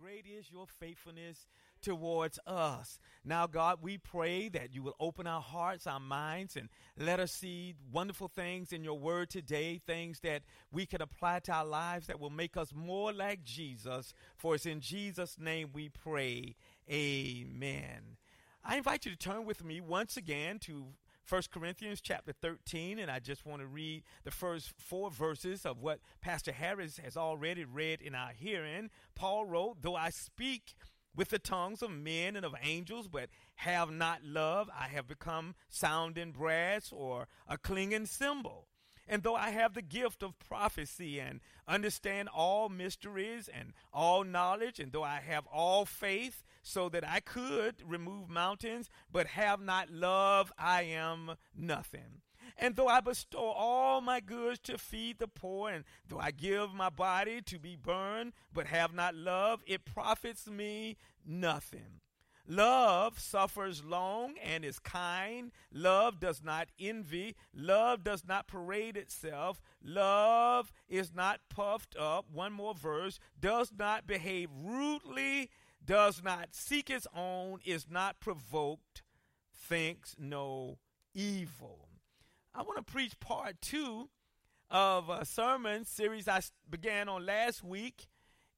great is your faithfulness towards us. Now, God, we pray that you will open our hearts, our minds, and let us see wonderful things in your word today, things that we can apply to our lives that will make us more like Jesus. For it's in Jesus' name we pray. Amen. I invite you to turn with me once again to 1 Corinthians chapter 13, and I just want to read the first four verses of what Pastor Harris has already read in our hearing. Paul wrote, Though I speak with the tongues of men and of angels, but have not love, I have become sounding brass or a clinging cymbal. And though I have the gift of prophecy and understand all mysteries and all knowledge, and though I have all faith so that I could remove mountains, but have not love, I am nothing. And though I bestow all my goods to feed the poor, and though I give my body to be burned, but have not love, it profits me nothing. Love suffers long and is kind. Love does not envy. Love does not parade itself. Love is not puffed up. One more verse. Does not behave rudely. Does not seek its own. Is not provoked. Thinks no evil. I want to preach part two of a sermon series I began on last week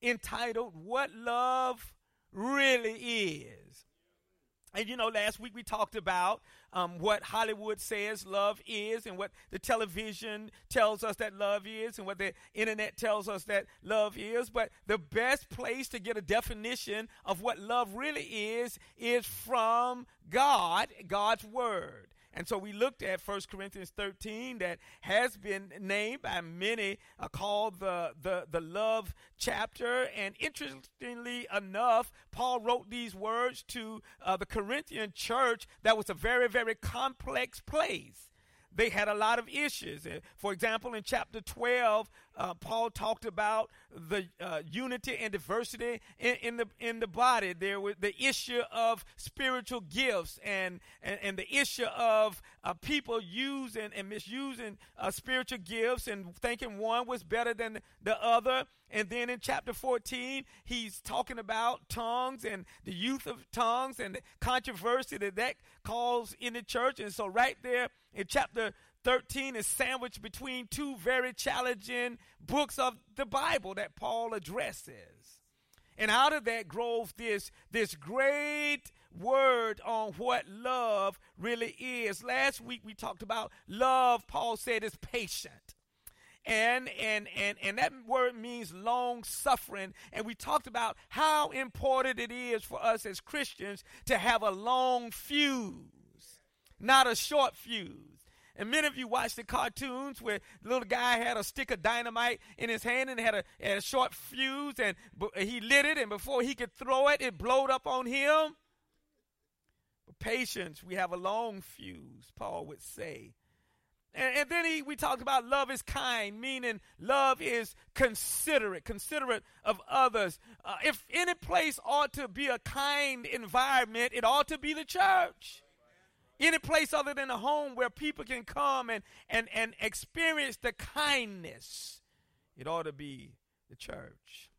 entitled What Love really is. And you know, last week we talked about um, what Hollywood says love is, and what the television tells us that love is, and what the internet tells us that love is. But the best place to get a definition of what love really is is from God, God's Word. And so we looked at 1 Corinthians 13 that has been named by many uh, called the, the, the love chapter. And interestingly enough, Paul wrote these words to uh, the Corinthian church that was a very, very complex place they had a lot of issues. For example, in chapter 12, uh, Paul talked about the uh, unity and diversity in, in, the in the body. There was the issue of spiritual gifts and and, and the issue of uh, people using and misusing uh, spiritual gifts and thinking one was better than the other. And then in chapter 14, he's talking about tongues and the youth of tongues and the controversy that that caused in the church. And so right there in chapter 13 is sandwiched between two very challenging books of the Bible that Paul addresses. And out of that grows this, this great word on what love really is. Last week we talked about love, Paul said, is patient. And, and, and, and that word means long suffering. And we talked about how important it is for us as Christians to have a long fuse, not a short fuse. And many of you watched the cartoons where the little guy had a stick of dynamite in his hand and had a, had a short fuse and he lit it and before he could throw it, it blowed up on him. But patience, we have a long fuse, Paul would say. And, and then he, we talked about love is kind, meaning love is considerate, considerate of others. Uh, if any place ought to be a kind environment, it ought to be the church any place other than a home where people can come and, and, and experience the kindness, it ought to be the church.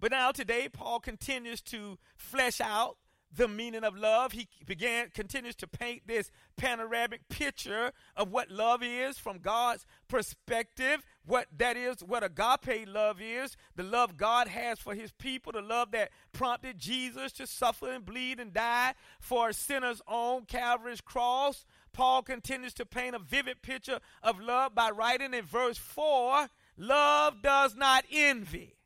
But now today, Paul continues to flesh out the meaning of love. He began continues to paint this panoramic picture of what love is from God's perspective, what that is, what agape love is, the love God has for his people, the love that prompted Jesus to suffer and bleed and die for sinners on Calvary's cross. Paul continues to paint a vivid picture of love by writing in verse 4, love does not envy.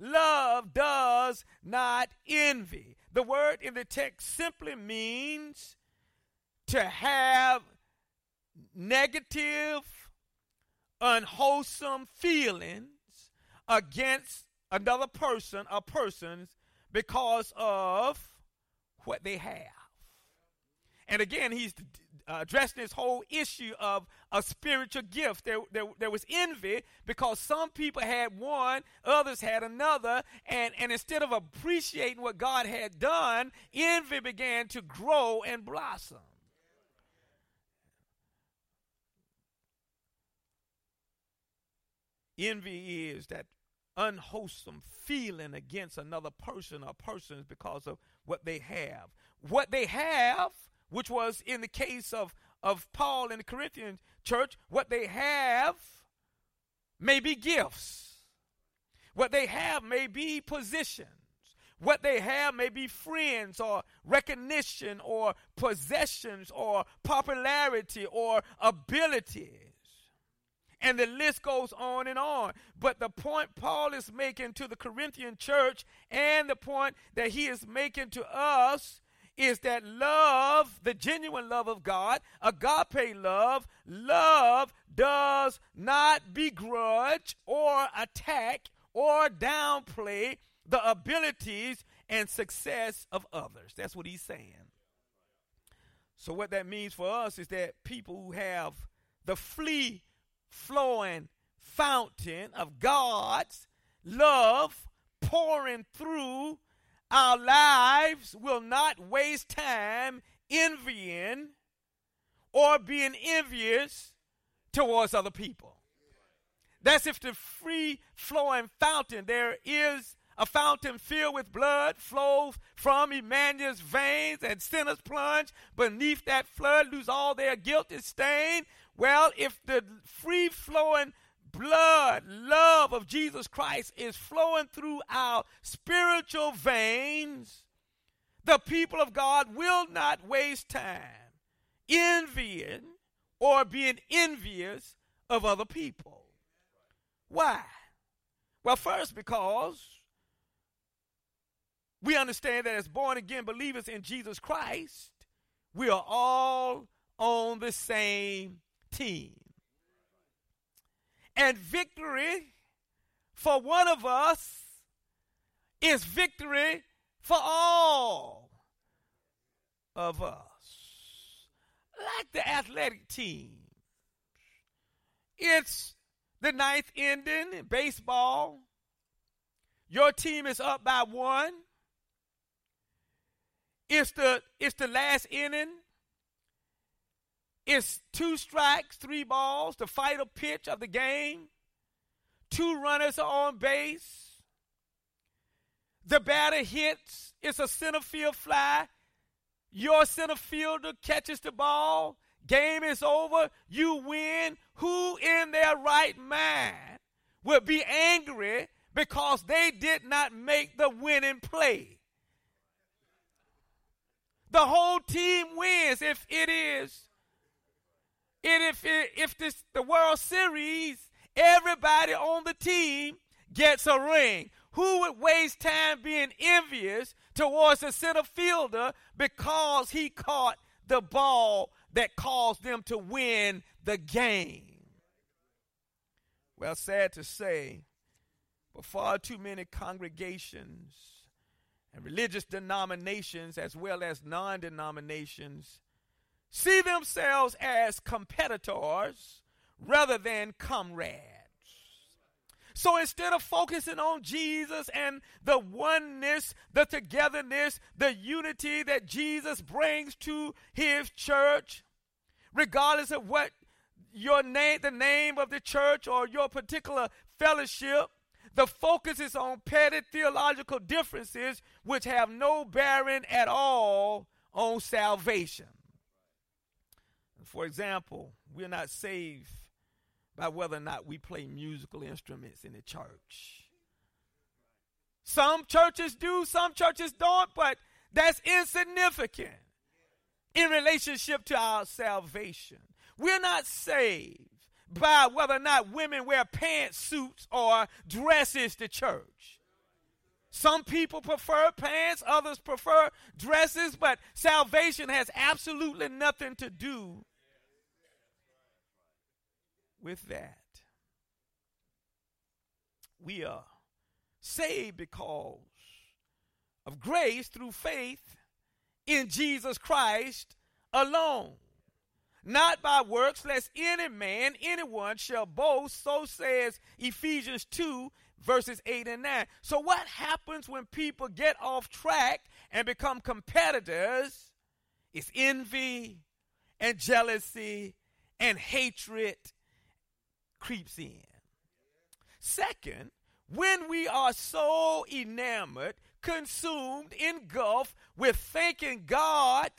Love does not envy. The word in the text simply means to have negative, unwholesome feelings against another person or persons because of what they have. And again, he's uh, addressing this whole issue of a spiritual gift. There, there, there was envy because some people had one, others had another, and, and instead of appreciating what God had done, envy began to grow and blossom. Envy is that unwholesome feeling against another person or persons because of what they have. What they have, which was in the case of, of Paul in the Corinthian church, what they have may be gifts. What they have may be positions. What they have may be friends or recognition or possessions or popularity or abilities. And the list goes on and on. But the point Paul is making to the Corinthian church and the point that he is making to us is that love, the genuine love of God, agape love, love does not begrudge or attack or downplay the abilities and success of others. That's what he's saying. So, what that means for us is that people who have the free flowing fountain of God's love pouring through our lives will not waste time envying or being envious towards other people. That's if the free flowing fountain, there is a fountain filled with blood flows from Emmanuel's veins, and sinners plunge beneath that flood, lose all their guilty stain. Well, if the free flowing blood, love of Jesus Christ is flowing through our spiritual veins, the people of God will not waste time envying or being envious of other people. Why? Well, first, because we understand that as born again believers in Jesus Christ, we are all on the same team. And victory for one of us is victory for all of us. Like the athletic team, it's the ninth inning in baseball. Your team is up by one. It's the it's the last inning. It's two strikes, three balls, the final pitch of the game. Two runners are on base. The batter hits. It's a center field fly. Your center fielder catches the ball. Game is over. You win. Who in their right mind would be angry because they did not make the winning play? The whole team wins if it is. And if it, if this the World Series, everybody on the team gets a ring. Who would waste time being envious towards the center fielder because he caught the ball that caused them to win the game? Well, sad to say, but far too many congregations and religious denominations, as well as non denominations, see themselves as competitors rather than comrades. So instead of focusing on Jesus and the oneness, the togetherness, the unity that Jesus brings to his church, regardless of what your name, the name of the church or your particular fellowship, the focus is on petty theological differences which have no bearing at all on salvation. For example, we're not saved by whether or not we play musical instruments in the church. Some churches do, some churches don't, but that's insignificant in relationship to our salvation. We're not saved by whether or not women wear pantsuits or dresses to church. Some people prefer pants, others prefer dresses, but salvation has absolutely nothing to do with that. We are saved because of grace through faith in Jesus Christ alone not by works, lest any man, anyone shall boast. So says Ephesians 2, verses 8 and 9. So, what happens when people get off track and become competitors? It's envy and jealousy and hatred creeps in. Second, when we are so enamored, consumed, engulfed with thanking God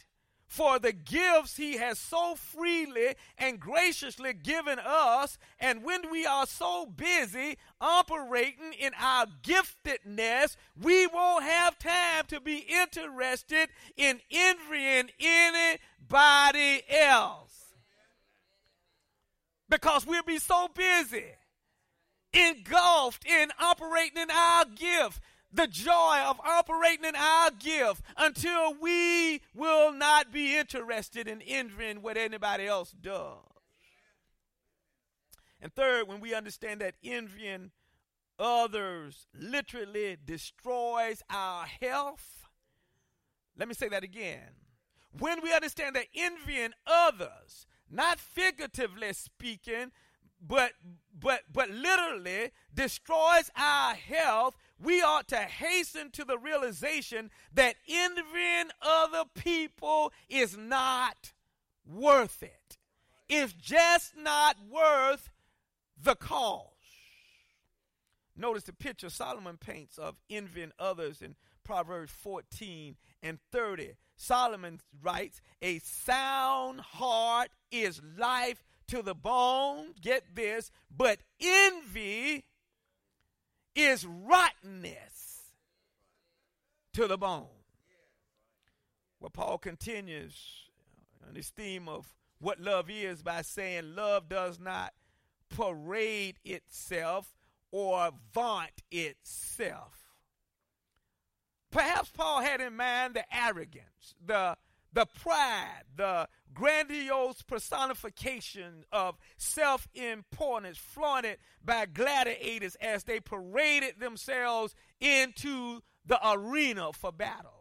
for the gifts he has so freely and graciously given us. And when we are so busy operating in our giftedness, we won't have time to be interested in envying anybody else. Because we'll be so busy, engulfed in operating in our gift the joy of operating in our gift until we will not be interested in envying what anybody else does. And third, when we understand that envying others literally destroys our health, let me say that again. When we understand that envying others, not figuratively speaking, but but but literally destroys our health, we ought to hasten to the realization that envying other people is not worth it. It's just not worth the cause. Notice the picture Solomon paints of envying others in Proverbs 14 and 30. Solomon writes, A sound heart is life to the bone. Get this, but envy is rottenness to the bone. Well, Paul continues on this theme of what love is by saying love does not parade itself or vaunt itself. Perhaps Paul had in mind the arrogance, the the pride, the grandiose personification of self importance flaunted by gladiators as they paraded themselves into the arena for battle.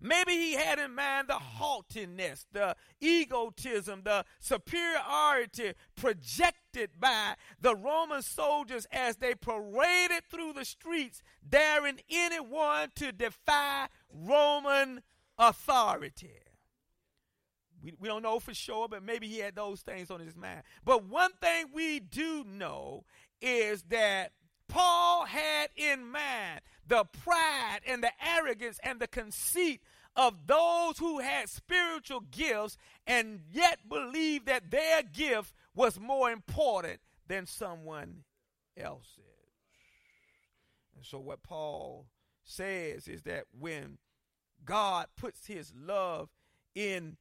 Maybe he had in mind the haughtiness, the egotism, the superiority projected by the Roman soldiers as they paraded through the streets, daring anyone to defy Roman authority. We, we don't know for sure, but maybe he had those things on his mind. But one thing we do know is that Paul had in mind the pride and the arrogance and the conceit of those who had spiritual gifts and yet believed that their gift was more important than someone else's. And so, what Paul says is that when God puts his love in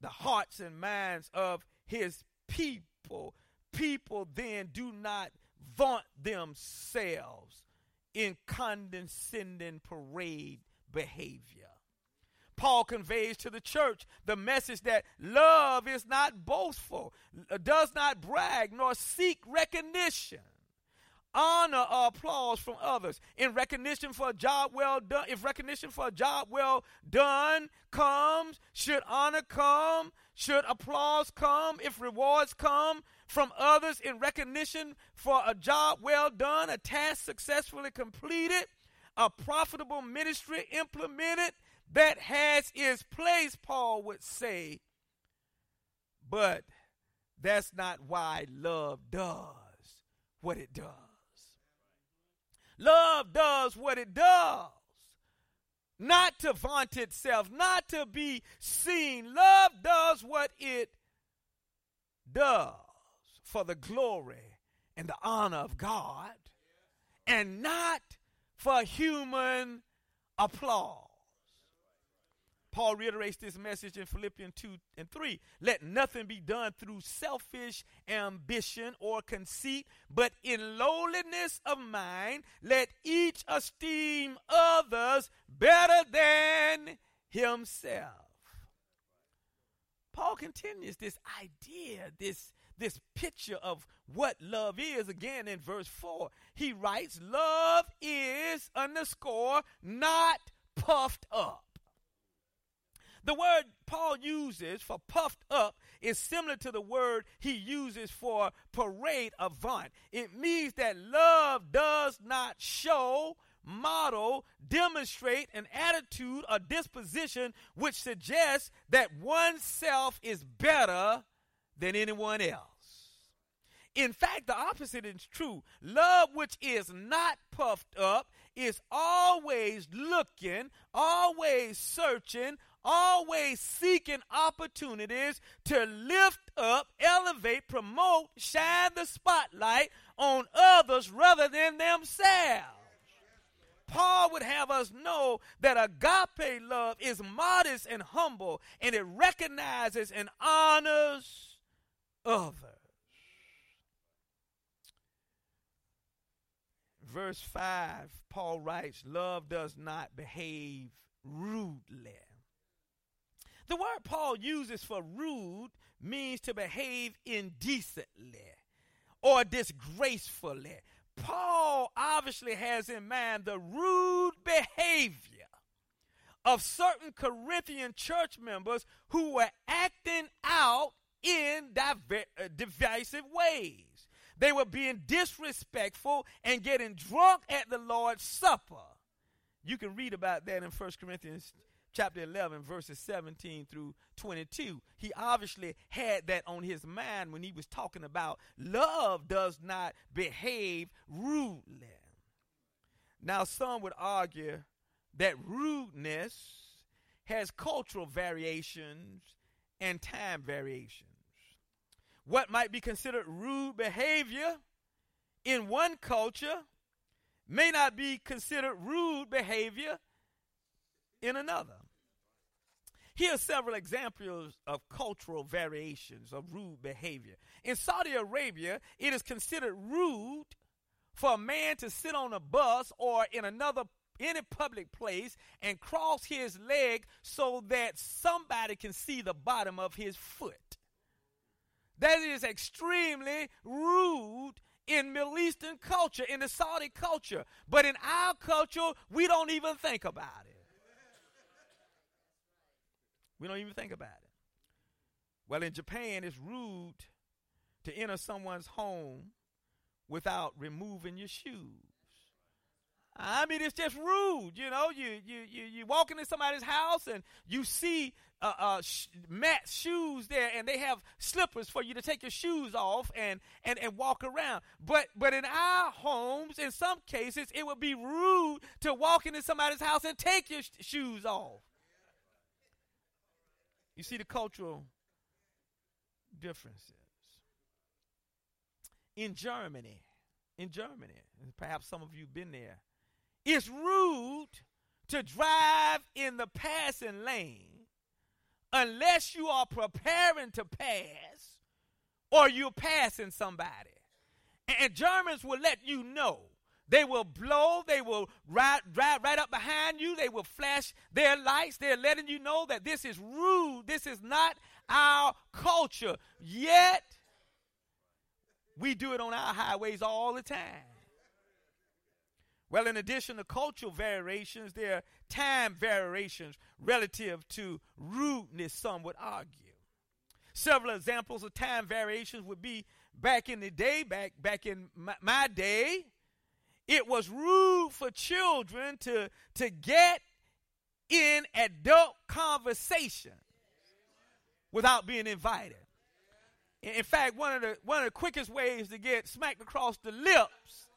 the hearts and minds of his people. People then do not vaunt themselves in condescending parade behavior. Paul conveys to the church the message that love is not boastful, does not brag, nor seek recognition honor or applause from others. In recognition for a job well done if recognition for a job well done comes should honor come should applause come if rewards come from others in recognition for a job well done a task successfully completed a profitable ministry implemented that has its place paul would say but that's not why love does what it does Love does what it does. Not to vaunt itself, not to be seen. Love does what it does for the glory and the honor of God and not for human applause. Paul reiterates this message in Philippians 2 and 3. Let nothing be done through selfish ambition or conceit, but in lowliness of mind, let each esteem others better than himself. Paul continues this idea, this, this picture of what love is again in verse 4. He writes, Love is underscore not puffed up. The word Paul uses for puffed up is similar to the word he uses for parade avant. It means that love does not show, model, demonstrate an attitude or disposition which suggests that oneself is better than anyone else. In fact, the opposite is true. Love which is not puffed up is always looking, always searching, always seeking opportunities to lift up, elevate, promote, shine the spotlight on others rather than themselves. Paul would have us know that agape love is modest and humble, and it recognizes and honors others. Verse 5, Paul writes, Love does not behave rudely. The word Paul uses for rude means to behave indecently or disgracefully. Paul obviously has in mind the rude behavior of certain Corinthian church members who were acting out in uh, divisive ways. They were being disrespectful and getting drunk at the Lord's Supper. You can read about that in 1 Corinthians chapter 11, verses 17 through 22. He obviously had that on his mind when he was talking about love does not behave rudely. Now, some would argue that rudeness has cultural variations and time variations. What might be considered rude behavior in one culture may not be considered rude behavior in another. Here are several examples of cultural variations of rude behavior. In Saudi Arabia, it is considered rude for a man to sit on a bus or in another any public place and cross his leg so that somebody can see the bottom of his foot. That is extremely rude in Middle Eastern culture, in the Saudi culture. But in our culture, we don't even think about it. We don't even think about it. Well, in Japan, it's rude to enter someone's home without removing your shoes. I mean, it's just rude. You know, you you you you walk into somebody's house and you see uh, uh, sh- mat shoes there, and they have slippers for you to take your shoes off and and and walk around. But but in our homes, in some cases, it would be rude to walk into somebody's house and take your sh- shoes off. You see the cultural differences. In Germany, in Germany, perhaps some of you have been there, it's rude to drive in the passing lane unless you are preparing to pass or you're passing somebody. And Germans will let you know they will blow, they will ride, drive right up behind you, they will flash their lights. They're letting you know that this is rude, this is not our culture. Yet, we do it on our highways all the time. Well, in addition to cultural variations, there are time variations relative to rudeness, some would argue. Several examples of time variations would be back in the day, back, back in my, my day, it was rude for children to, to get in adult conversation without being invited. In fact, one of the one of the quickest ways to get smacked across the lips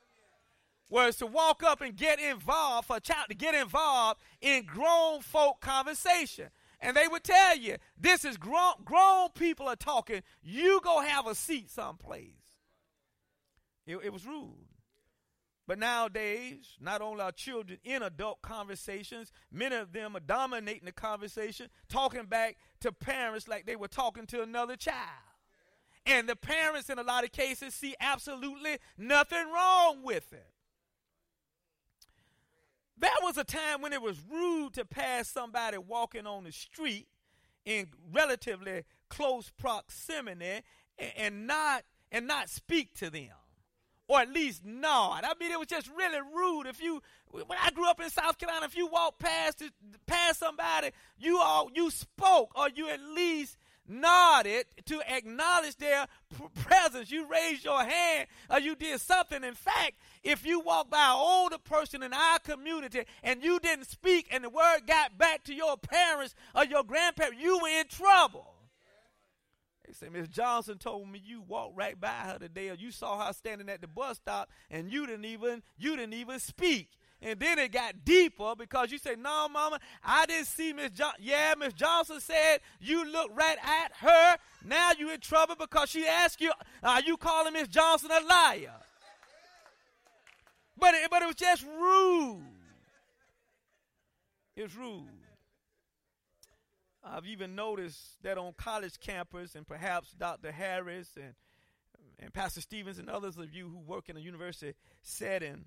was to walk up and get involved for a child to get involved in grown folk conversation. And they would tell you, this is grown grown people are talking. You go have a seat someplace. It, it was rude. But nowadays, not only are children in adult conversations, many of them are dominating the conversation, talking back to parents like they were talking to another child. And the parents, in a lot of cases, see absolutely nothing wrong with it. There was a time when it was rude to pass somebody walking on the street in relatively close proximity and, and not and not speak to them or at least nod. I mean, it was just really rude. If you, when I grew up in South Carolina, if you walked past past somebody, you all you spoke or you at least nodded to acknowledge their presence. You raised your hand or you did something. In fact, if you walked by an older person in our community and you didn't speak and the word got back to your parents or your grandparents, you were in trouble. They say, Miss Johnson told me you walked right by her today, or you saw her standing at the bus stop, and you didn't even you didn't even speak. And then it got deeper because you said, No, mama, I didn't see Miss Johnson. Yeah, Miss Johnson said you looked right at her. Now you in trouble because she asked you, Are you calling Miss Johnson a liar? But it, but it was just rude. It's rude. I've even noticed that on college campus, and perhaps Dr. Harris and and Pastor Stevens and others of you who work in a university setting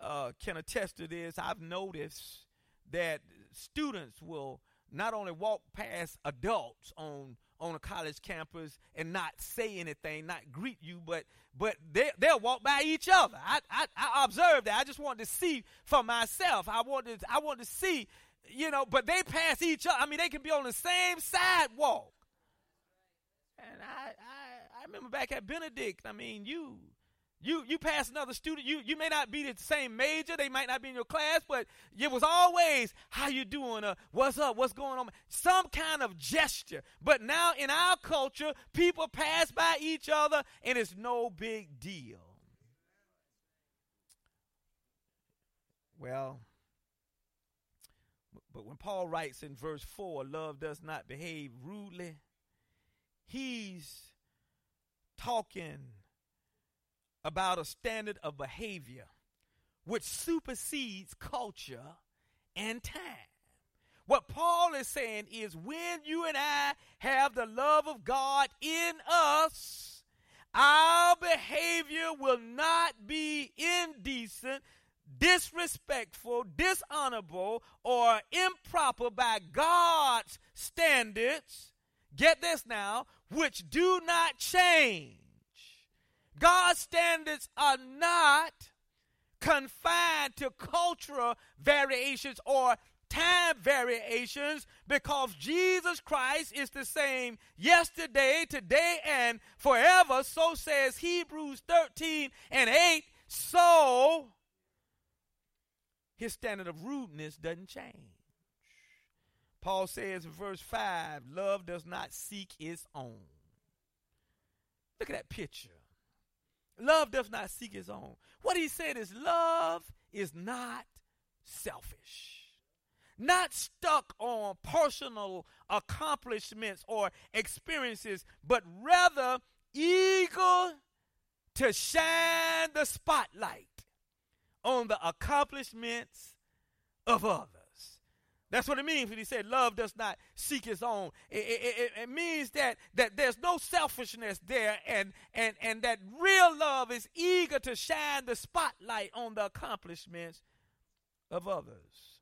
uh, can attest to this. I've noticed that students will not only walk past adults on on a college campus and not say anything, not greet you, but but they they'll walk by each other. I, I I observed that. I just wanted to see for myself. I wanted I wanted to see, you know, but they pass each other. I mean, they can be on the same sidewalk. And I I, I remember back at Benedict. I mean, you you you pass another student, you you may not be the same major, they might not be in your class, but it was always how you doing, uh, what's up, what's going on, some kind of gesture. But now in our culture, people pass by each other and it's no big deal. Well, but when Paul writes in verse 4, love does not behave rudely, he's talking about a standard of behavior which supersedes culture and time. What Paul is saying is when you and I have the love of God in us, our behavior will not be indecent, disrespectful, dishonorable, or improper by God's standards. Get this now, which do not change. God's standards are not confined to cultural variations or time variations because Jesus Christ is the same yesterday, today, and forever. So says Hebrews 13 and 8. So his standard of rudeness doesn't change. Paul says in verse 5 love does not seek its own. Look at that picture. Love does not seek its own. What he said is love is not selfish, not stuck on personal accomplishments or experiences, but rather eager to shine the spotlight on the accomplishments of others. That's what it means when he said love does not seek its own. It, it, it, it, means that, that there's no selfishness there and, and, and that real love is eager to shine the spotlight on the accomplishments of others.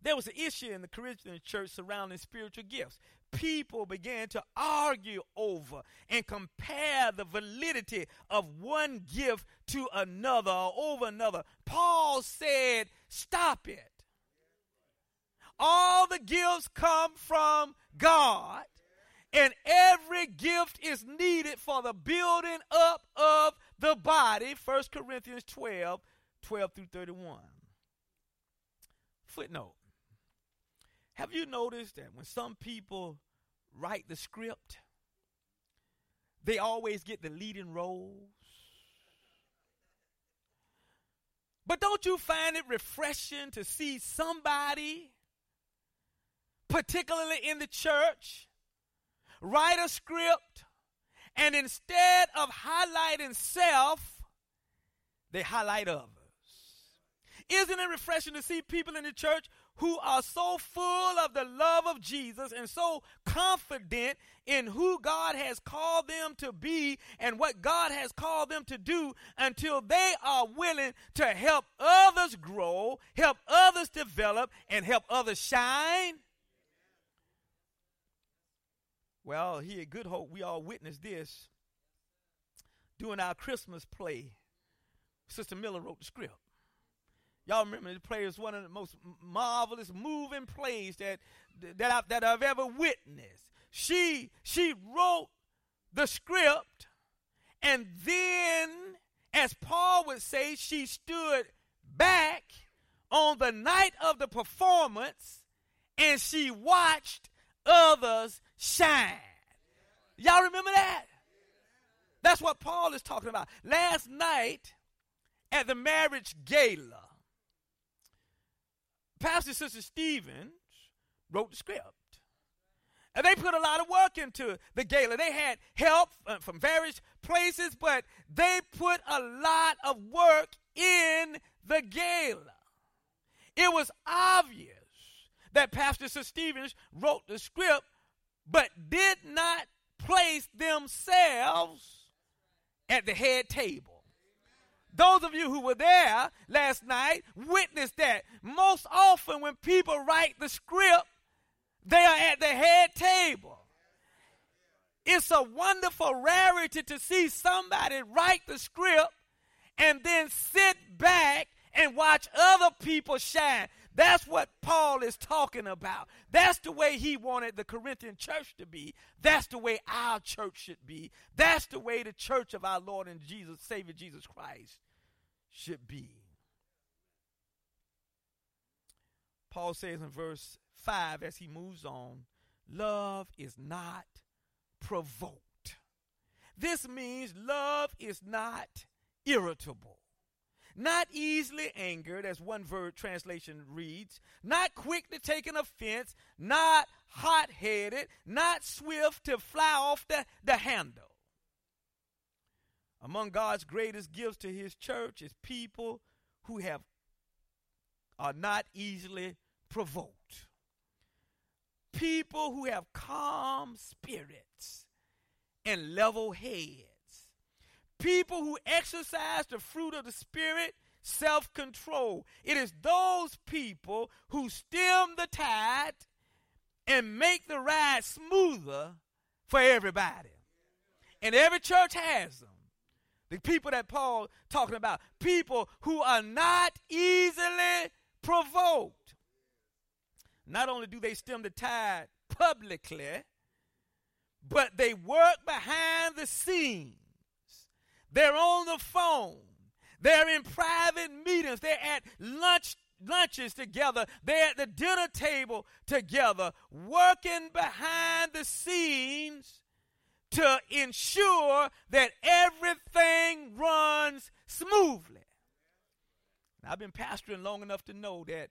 There was an issue in the Corinthian church surrounding spiritual gifts. People began to argue over and compare the validity of one gift to another or over another. Paul said, Stop it. All the gifts come from God, and every gift is needed for the building up of the body. 1 Corinthians 12 12 through 31. Footnote Have you noticed that when some people write the script, they always get the leading roles? But don't you find it refreshing to see somebody particularly in the church, write a script, and instead of highlighting self, they highlight others. Isn't it refreshing to see people in the church who are so full of the love of Jesus and so confident in who God has called them to be and what God has called them to do until they are willing to help others grow, help others develop, and help others shine? Well, here at Good Hope, we all witnessed this during our Christmas play. Sister Miller wrote the script. Y'all remember the play is one of the most marvelous moving plays that that I've, that I've ever witnessed. She she wrote the script, and then, as Paul would say, she stood back on the night of the performance, and she watched others shine. Y'all remember that? That's what Paul is talking about. Last night at the marriage gala, Pastor Sister Stevens wrote the script. And they put a lot of work into the gala. They had help uh, from various places, but they put a lot of work in the gala. It was obvious that Pastor Sister Stevens wrote the script, but did not place themselves at the head table. Those of you who were there last night witnessed that most often when people write the script, they are at the head table. It's a wonderful rarity to see somebody write the script and then sit back and watch other people shine. That's what Paul is talking about. That's the way he wanted the Corinthian church to be. That's the way our church should be. That's the way the church of our Lord and Jesus, Savior Jesus Christ should be. Paul says in verse 5 as he moves on love is not provoked. This means love is not irritable, not easily angered, as one word translation reads, not quick to take an offense, not hot headed, not swift to fly off the, the handle. Among God's greatest gifts to his church is people who have are not easily provoked people who have calm spirits and level heads. People who exercise the fruit of the Spirit, self control. It is those people who stem the tide and make the ride smoother for everybody. And every church has them. The people that Paul talking about, people who are not easily provoked. Not only do they stem the tide publicly, but they work behind the scenes. They're on the phone. They're in private meetings. They're at lunch lunches together. They're at the dinner table together, working behind the scenes to ensure that everything runs smoothly. I've been pastoring long enough to know that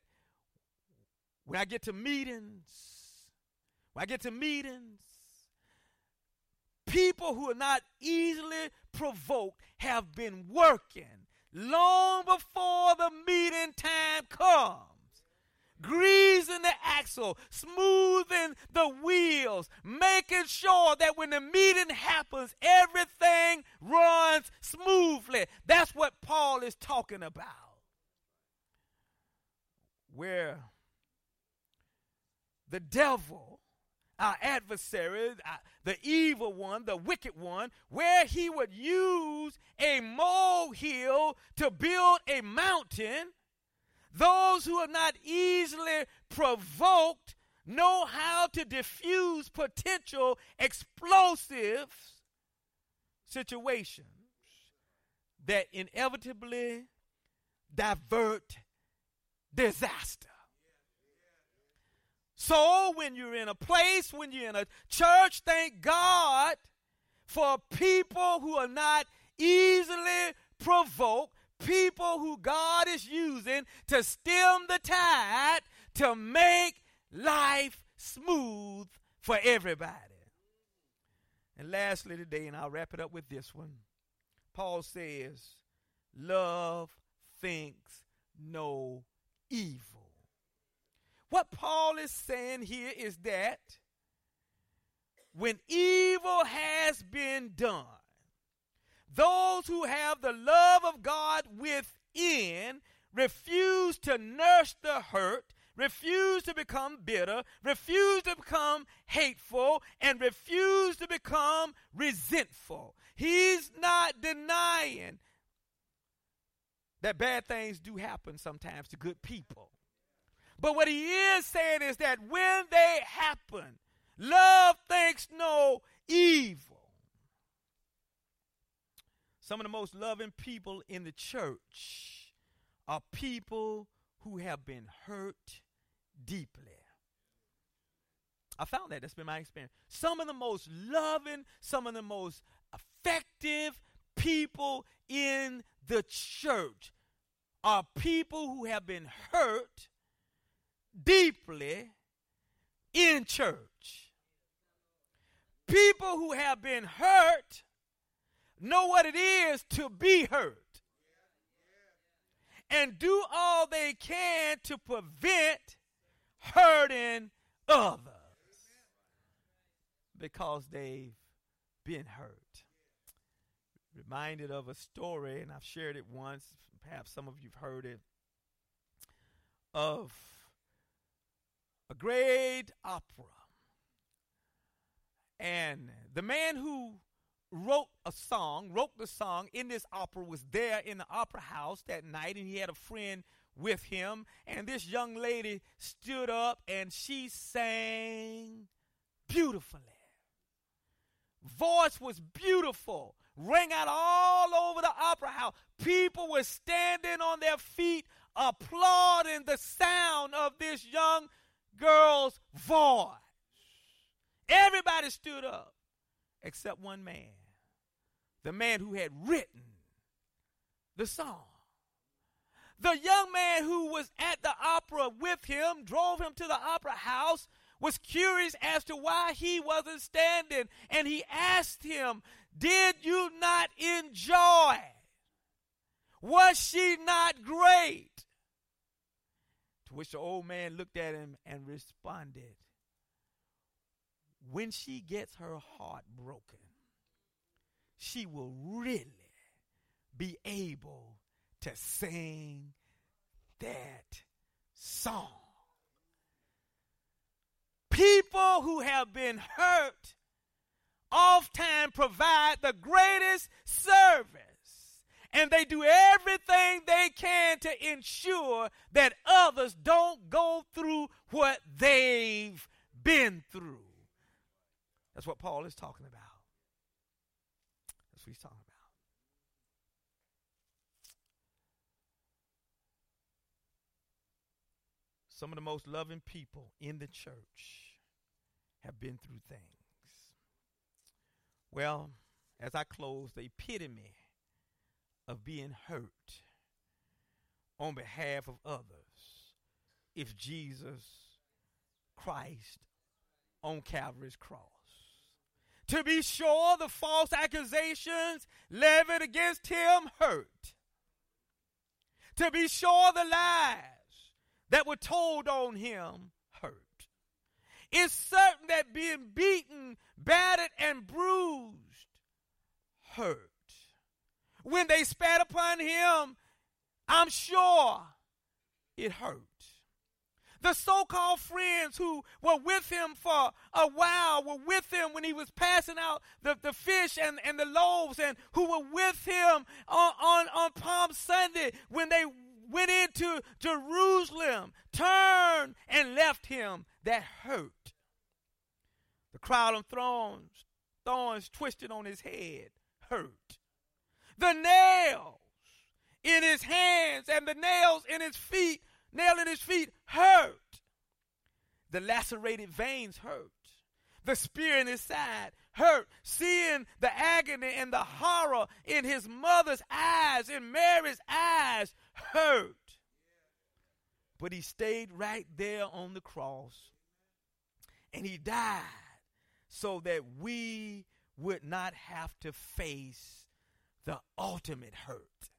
when I get to meetings, when I get to meetings, people who are not easily provoked have been working long before the meeting time comes. Greasing the axle, smoothing the wheels, making sure that when the meeting happens, everything runs smoothly. That's what Paul is talking about. Where the devil, our adversary, the evil one, the wicked one, where he would use a molehill to build a mountain, those who are not easily provoked know how to diffuse potential explosive situations that inevitably divert disaster. So when you're in a place, when you're in a church, thank God for people who are not easily provoked, people who God is using to stem the tide to make life smooth for everybody. And lastly, today, and I'll wrap it up with this one Paul says, Love thinks no evil. What Paul is saying here is that when evil has been done, those who have the love of God within refuse to nurse the hurt, refuse to become bitter, refuse to become hateful, and refuse to become resentful. He's not denying that bad things do happen sometimes to good people. But what he is saying is that when they happen, love thinks no evil. Some of the most loving people in the church are people who have been hurt deeply. I found that. That's been my experience. Some of the most loving, some of the most effective people in the church are people who have been hurt deeply in church. People who have been hurt know what it is to be hurt and do all they can to prevent hurting others because they've been hurt. Reminded of a story, and I've shared it once, perhaps some of you've heard it, of a great opera. And the man who wrote a song, wrote the song in this opera, was there in the opera house that night, and he had a friend with him. And this young lady stood up and she sang beautifully. Voice was beautiful, rang out all over the opera house. People were standing on their feet, applauding the sound of this young girl's voice. Everybody stood up except one man the man who had written the song. The young man who was at the opera with him, drove him to the opera house, was curious as to why he wasn't standing, and he asked him, Did you not enjoy? Was she not great? To which the old man looked at him and responded, When she gets her heart broken, she will really be able to sing that song. People who have been hurt oftentimes provide the greatest service. And they do everything they can to ensure that others don't go through what they've been through. That's what Paul is talking about. That's what he's talking about. Some of the most loving people in the church have been through things. Well, as I close, the epitome of being hurt on behalf of others if Jesus Christ on Calvary's cross. To be sure, the false accusations levied against him hurt. To be sure, the lies that were told on him hurt. It's certain that being beaten, battered, and bruised hurt. When they spat upon him, I'm sure it hurt. The so called friends who were with him for a while were with him when he was passing out the, the fish and, and the loaves, and who were with him on, on, on Palm Sunday when they went into Jerusalem, turned and left him, that hurt. The crown of thorns, thorns twisted on his head, hurt. The nails in his hands and the nails in his feet, nail in his feet, hurt. The lacerated veins hurt. The spear in his side hurt. Seeing the agony and the horror in his mother's eyes, in Mary's eyes, hurt. But he stayed right there on the cross and he died so that we would not have to face the ultimate hurt.